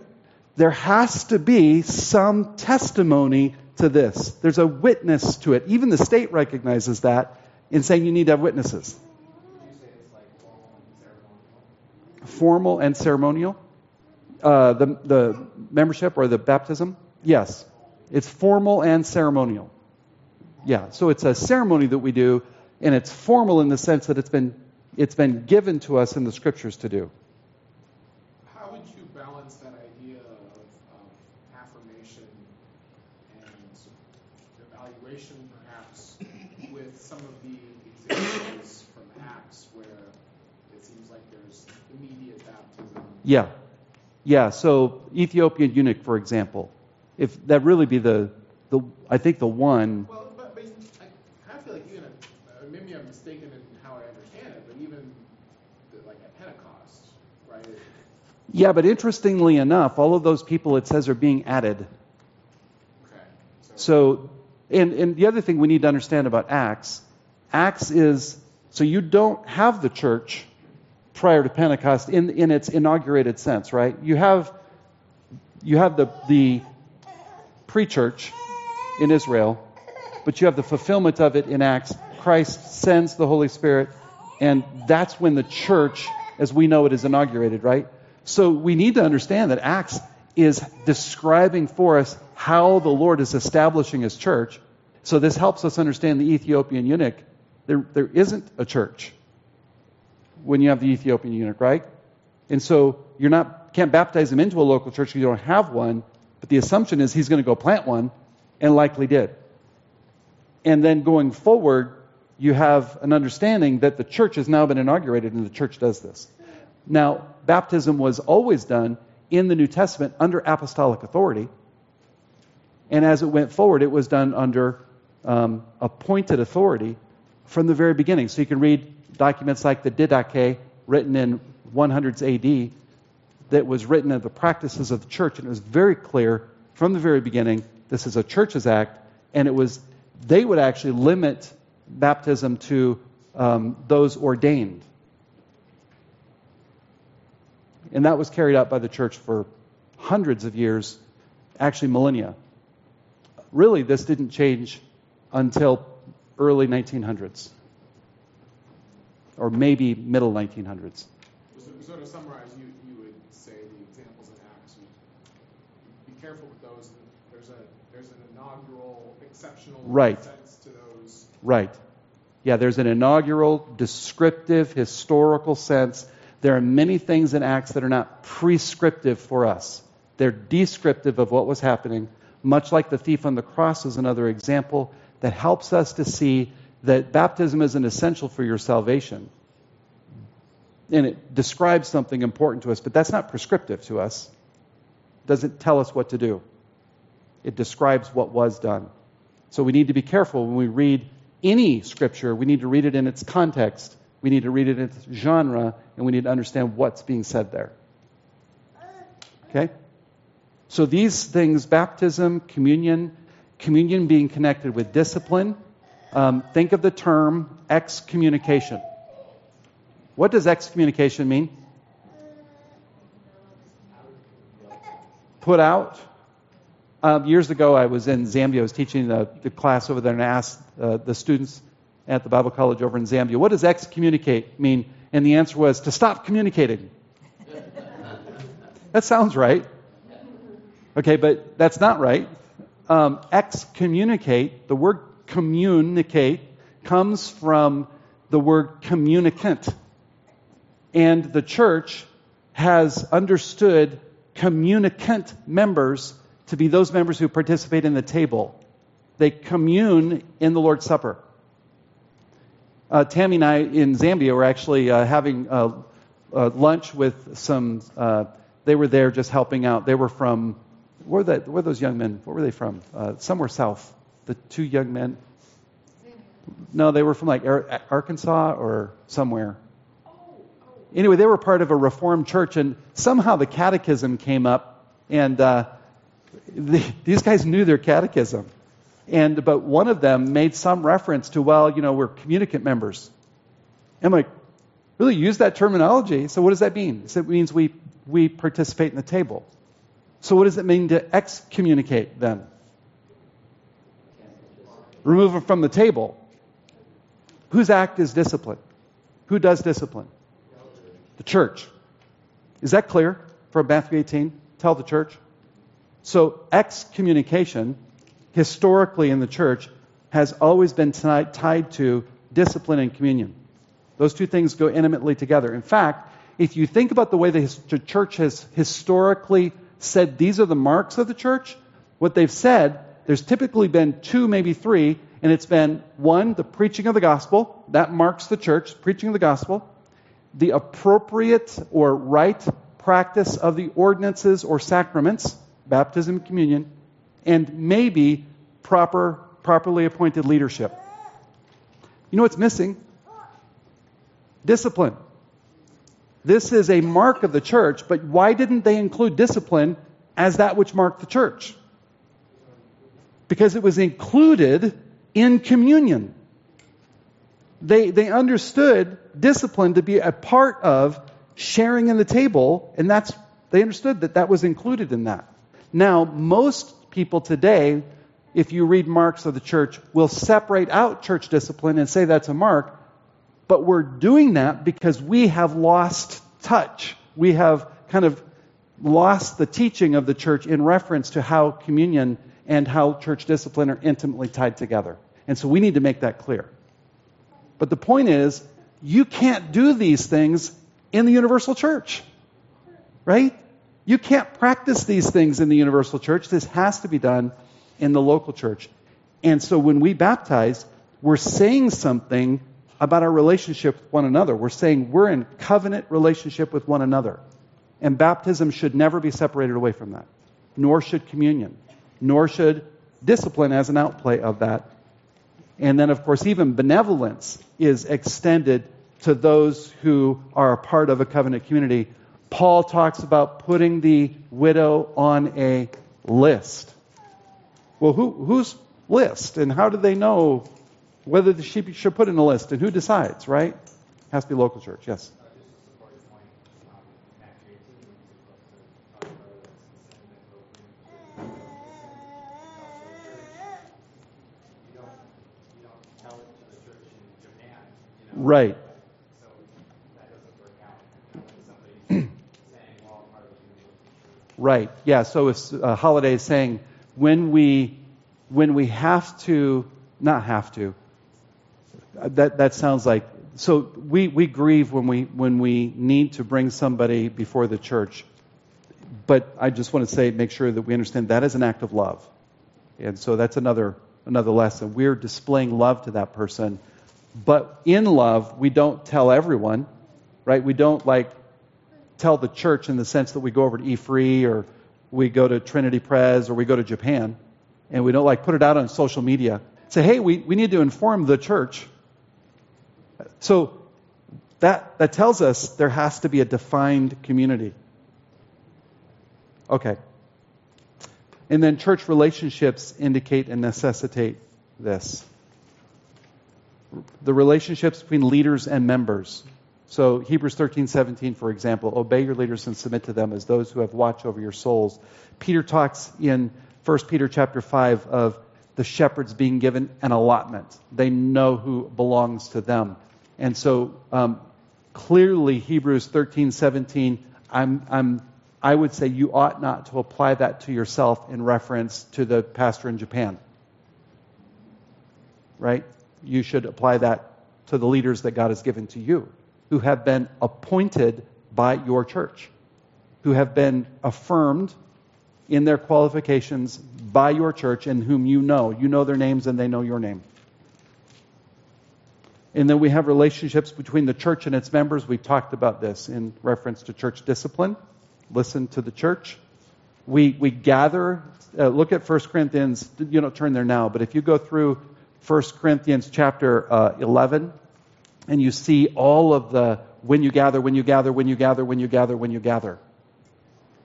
There has to be some testimony to this. There's a witness to it. Even the state recognizes that in saying you need to have witnesses. Formal and ceremonial? Uh, the, the membership or the baptism? Yes. It's formal and ceremonial. Yeah, so it's a ceremony that we do, and it's formal in the sense that it's been, it's been given to us in the scriptures to do. How would you balance that idea of, of affirmation and evaluation, perhaps, with some of the examples from Acts where it seems like there's immediate baptism? Yeah. Yeah, so Ethiopian eunuch, for example, if that really be the, the I think the one. Well, but, but I kind of feel like even, at, uh, maybe I'm mistaken in how I understand it, but even the, like at Pentecost, right? Yeah, but interestingly enough, all of those people it says are being added. okay. So, and, and the other thing we need to understand about Acts, Acts is, so you don't have the church prior to Pentecost in, in its inaugurated sense, right? You have, you have the, the pre-church in Israel, but you have the fulfillment of it in Acts. Christ sends the Holy Spirit, and that's when the church, as we know it, is inaugurated, right? So we need to understand that Acts is describing for us how the Lord is establishing his church. So this helps us understand the Ethiopian eunuch. There, there isn't a church when you have the Ethiopian eunuch, right? And so you're not can't baptize him into a local church if you don't have one, but the assumption is he's going to go plant one and likely did. And then going forward, you have an understanding that the church has now been inaugurated and the church does this. Now, baptism was always done in the New Testament under apostolic authority. And as it went forward, it was done under um, appointed authority from the very beginning. So you can read documents like the Didache, written in 100s AD, that was written of the practices of the church, and it was very clear from the very beginning this is a church's act, and it was they would actually limit baptism to um, those ordained. And that was carried out by the church for hundreds of years, actually millennia. Really, this didn't change until early 1900s, or maybe middle 1900s. So, so to summarize, you, you would say the examples in Acts, be careful with those. There's a there's an inaugural, exceptional Right. sense to those. Right. Yeah, there's an inaugural, descriptive, historical sense. There are many things in Acts that are not prescriptive for us. They're descriptive of what was happening, much like the thief on the cross is another example that helps us to see that baptism isn't essential for your salvation. And it describes something important to us, but that's not prescriptive to us. It doesn't tell us what to do. It describes what was done. So we need to be careful when we read any scripture, we need to read it in its context, we need to read it in its genre, and we need to understand what's being said there. Okay? So these things baptism, communion, communion being connected with discipline. Um, think of the term excommunication. What does excommunication mean? Put out. Um, years ago, I was in Zambia. I was teaching the, the class over there, and asked uh, the students at the Bible College over in Zambia, "What does excommunicate mean?" And the answer was to stop communicating. that sounds right. Okay, but that's not right. Um, excommunicate, the word communicate, comes from the word communicant. And the church has understood communicant members to be those members who participate in the table. They commune in the Lord's Supper. Uh, Tammy and I in Zambia were actually uh, having uh, uh lunch with some. Uh, they were there just helping out. They were from where, the, where those young men? Where were they from? Somewhere south. The two young men. No, they were from like Arkansas or somewhere. Anyway, they were part of a Reformed church, and somehow the catechism came up, and uh, the, these guys knew their catechism. And but one of them made some reference to, well, you know, we're communicant members. I'm like, really use that terminology. So what does that mean? It means we we participate in the table. So what does it mean to excommunicate then? Remove them from the table. Whose act is discipline? Who does discipline? The church. Is that clear from Matthew 18? Tell the church. So excommunication, historically in the church, has always been tied, tied to discipline and communion. Those two things go intimately together. In fact, if you think about the way the church has historically said these are the marks of the church, what they've said, there's typically been two, maybe three, and it's been one, the preaching of the gospel, that marks the church, preaching of the gospel, the appropriate or right practice of the ordinances or sacraments, baptism, communion, and maybe proper, properly appointed leadership. You know what's missing? Discipline. This is a mark of the church, but why didn't they include discipline as that which marked the church? Because it was included in communion. They, they understood discipline to be a part of sharing in the table, and that's, they understood that that was included in that. Now, most people today, if you read marks of the church, will separate out church discipline and say that's a mark, but we're doing that because we have lost touch. We have kind of lost the teaching of the church in reference to how communion and how church discipline are intimately tied together. And so we need to make that clear. But the point is, you can't do these things in the universal church. right? You can't practice these things in the universal church. This has to be done in the local church. And so when we baptize, we're saying something about our relationship with one another. We're saying we're in covenant relationship with one another. And baptism should never be separated away from that, nor should communion, nor should discipline as an outplay of that. And then, of course, even benevolence is extended to those who are a part of a covenant community. Paul talks about putting the widow on a list. Well, who, whose list? And how do they know whether the sheep should put in a list? And who decides, right? It Has to be local church, yes. Right. Right. Yeah. So if uh, holiday is saying when we when we have to not have to uh, that that sounds like so we we grieve when we when we need to bring somebody before the church. But I just want to say make sure that we understand that is an act of love. And so that's another another lesson. We're displaying love to that person. But in love, we don't tell everyone, right? We don't like tell the church in the sense that we go over to E-Free or we go to Trinity Pres or we go to Japan and we don't like put it out on social media. Say, hey, we, we need to inform the church. So that, that tells us there has to be a defined community. Okay. And then church relationships indicate and necessitate this. The relationships between leaders and members. So Hebrews 13:17 for example, obey your leaders and submit to them as those who have watch over your souls. Peter talks in 1 Peter chapter 5 of the shepherds being given an allotment. They know who belongs to them. And so um, clearly Hebrews 13:17 I'm, I'm, I would say you ought not to apply that to yourself in reference to the pastor in Japan. Right? You should apply that to the leaders that God has given to you who have been appointed by your church, who have been affirmed in their qualifications by your church and whom you know. You know their names and they know your name. And then we have relationships between the church and its members. We talked about this in reference to church discipline. Listen to the church. We, we gather, uh, look at 1 Corinthians, you don't turn there now, but if you go through 1 Corinthians chapter uh, 11, and you see all of the when you gather, when you gather, when you gather, when you gather, when you gather.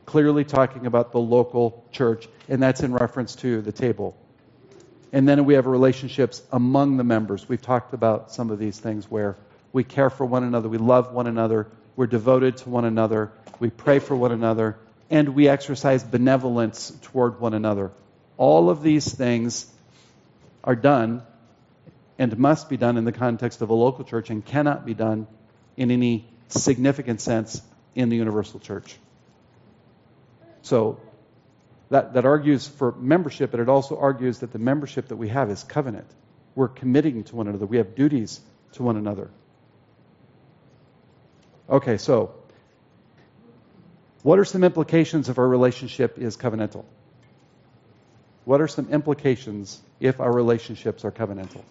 Clearly talking about the local church, and that's in reference to the table. And then we have relationships among the members. We've talked about some of these things where we care for one another, we love one another, we're devoted to one another, we pray for one another, and we exercise benevolence toward one another. All of these things are done and must be done in the context of a local church and cannot be done in any significant sense in the universal church. So that, that argues for membership, but it also argues that the membership that we have is covenant. We're committing to one another. We have duties to one another. Okay, so what are some implications if our relationship is covenantal? What are some implications if our relationships are covenantal?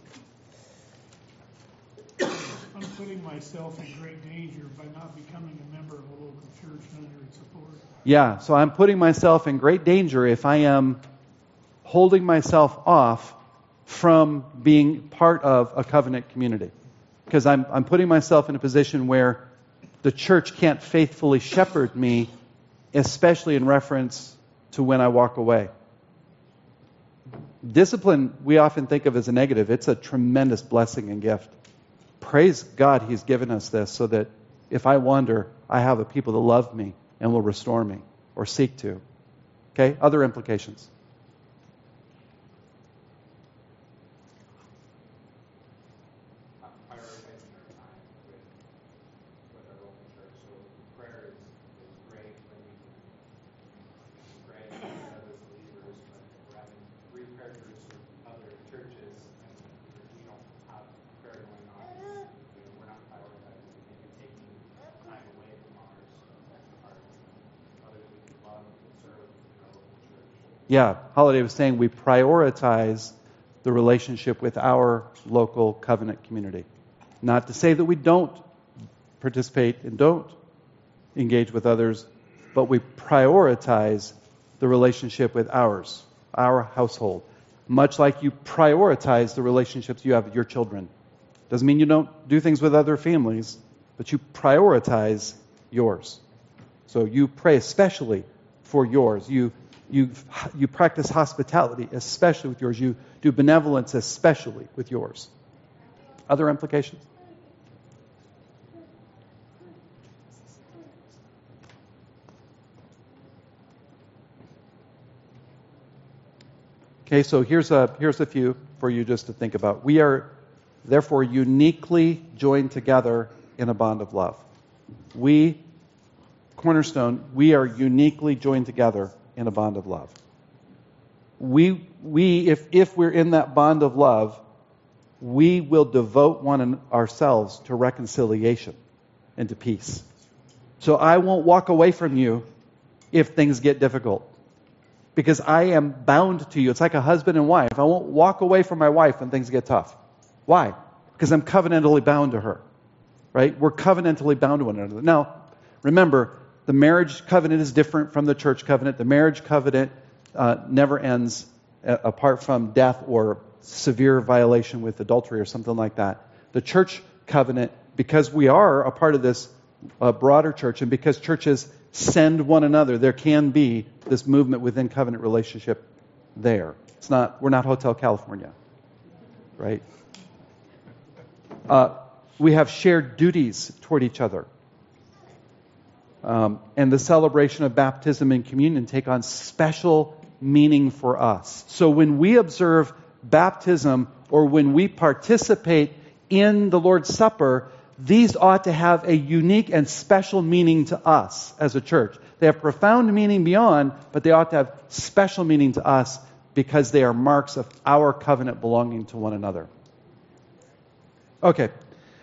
putting myself in great danger by not becoming a member of a local church under its support. Yeah, so I'm putting myself in great danger if I am holding myself off from being part of a covenant community. Because I'm, I'm putting myself in a position where the church can't faithfully shepherd me, especially in reference to when I walk away. Discipline, we often think of as a negative. It's a tremendous blessing and gift praise God He's given us this so that if I wander, I have a people that love me and will restore me or seek to. Okay? Other implications. Yeah, Holiday was saying we prioritize the relationship with our local covenant community. Not to say that we don't participate and don't engage with others, but we prioritize the relationship with ours, our household. Much like you prioritize the relationships you have with your children. Doesn't mean you don't do things with other families, but you prioritize yours. So you pray especially for yours. You, you, you practice hospitality, especially with yours. You do benevolence, especially with yours. Other implications? Okay, so here's a, here's a few for you just to think about. We are therefore uniquely joined together in a bond of love. We, Cornerstone, we are uniquely joined together in a bond of love. We, we if, if we're in that bond of love, we will devote one and ourselves to reconciliation and to peace. So I won't walk away from you if things get difficult because I am bound to you. It's like a husband and wife. I won't walk away from my wife when things get tough. Why? Because I'm covenantally bound to her. Right? We're covenantally bound to one another. Now, remember, the marriage covenant is different from the church covenant. The marriage covenant uh, never ends uh, apart from death or severe violation with adultery or something like that. The church covenant, because we are a part of this uh, broader church and because churches send one another, there can be this movement within covenant relationship there. It's not, we're not Hotel California, right? Uh, we have shared duties toward each other. Um, and the celebration of baptism and communion take on special meaning for us. So when we observe baptism or when we participate in the Lord's Supper, these ought to have a unique and special meaning to us as a church. They have profound meaning beyond, but they ought to have special meaning to us because they are marks of our covenant belonging to one another. Okay.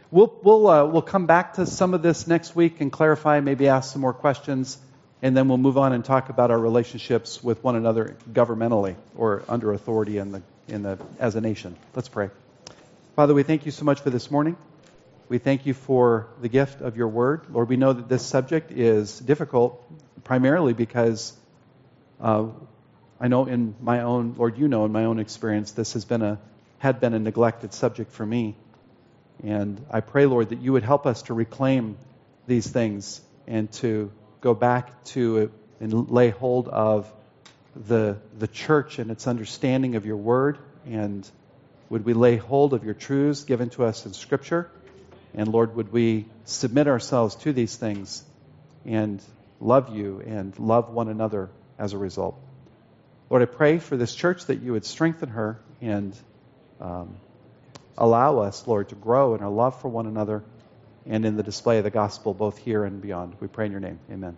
We'll, we'll, uh, we'll come back to some of this next week and clarify, maybe ask some more questions, and then we'll move on and talk about our relationships with one another governmentally or under authority in the, in the, as a nation. Let's pray. Father, we thank you so much for this morning. We thank you for the gift of your word. Lord, we know that this subject is difficult primarily because uh, I know in my own, Lord, you know in my own experience, this has been a, had been a neglected subject for me. And I pray, Lord, that you would help us to reclaim these things and to go back to and lay hold of the, the church and its understanding of your word. And would we lay hold of your truths given to us in Scripture? And Lord, would we submit ourselves to these things and love you and love one another as a result? Lord, I pray for this church that you would strengthen her and um, allow us, Lord, to grow in our love for one another and in the display of the gospel both here and beyond. We pray in your name. Amen.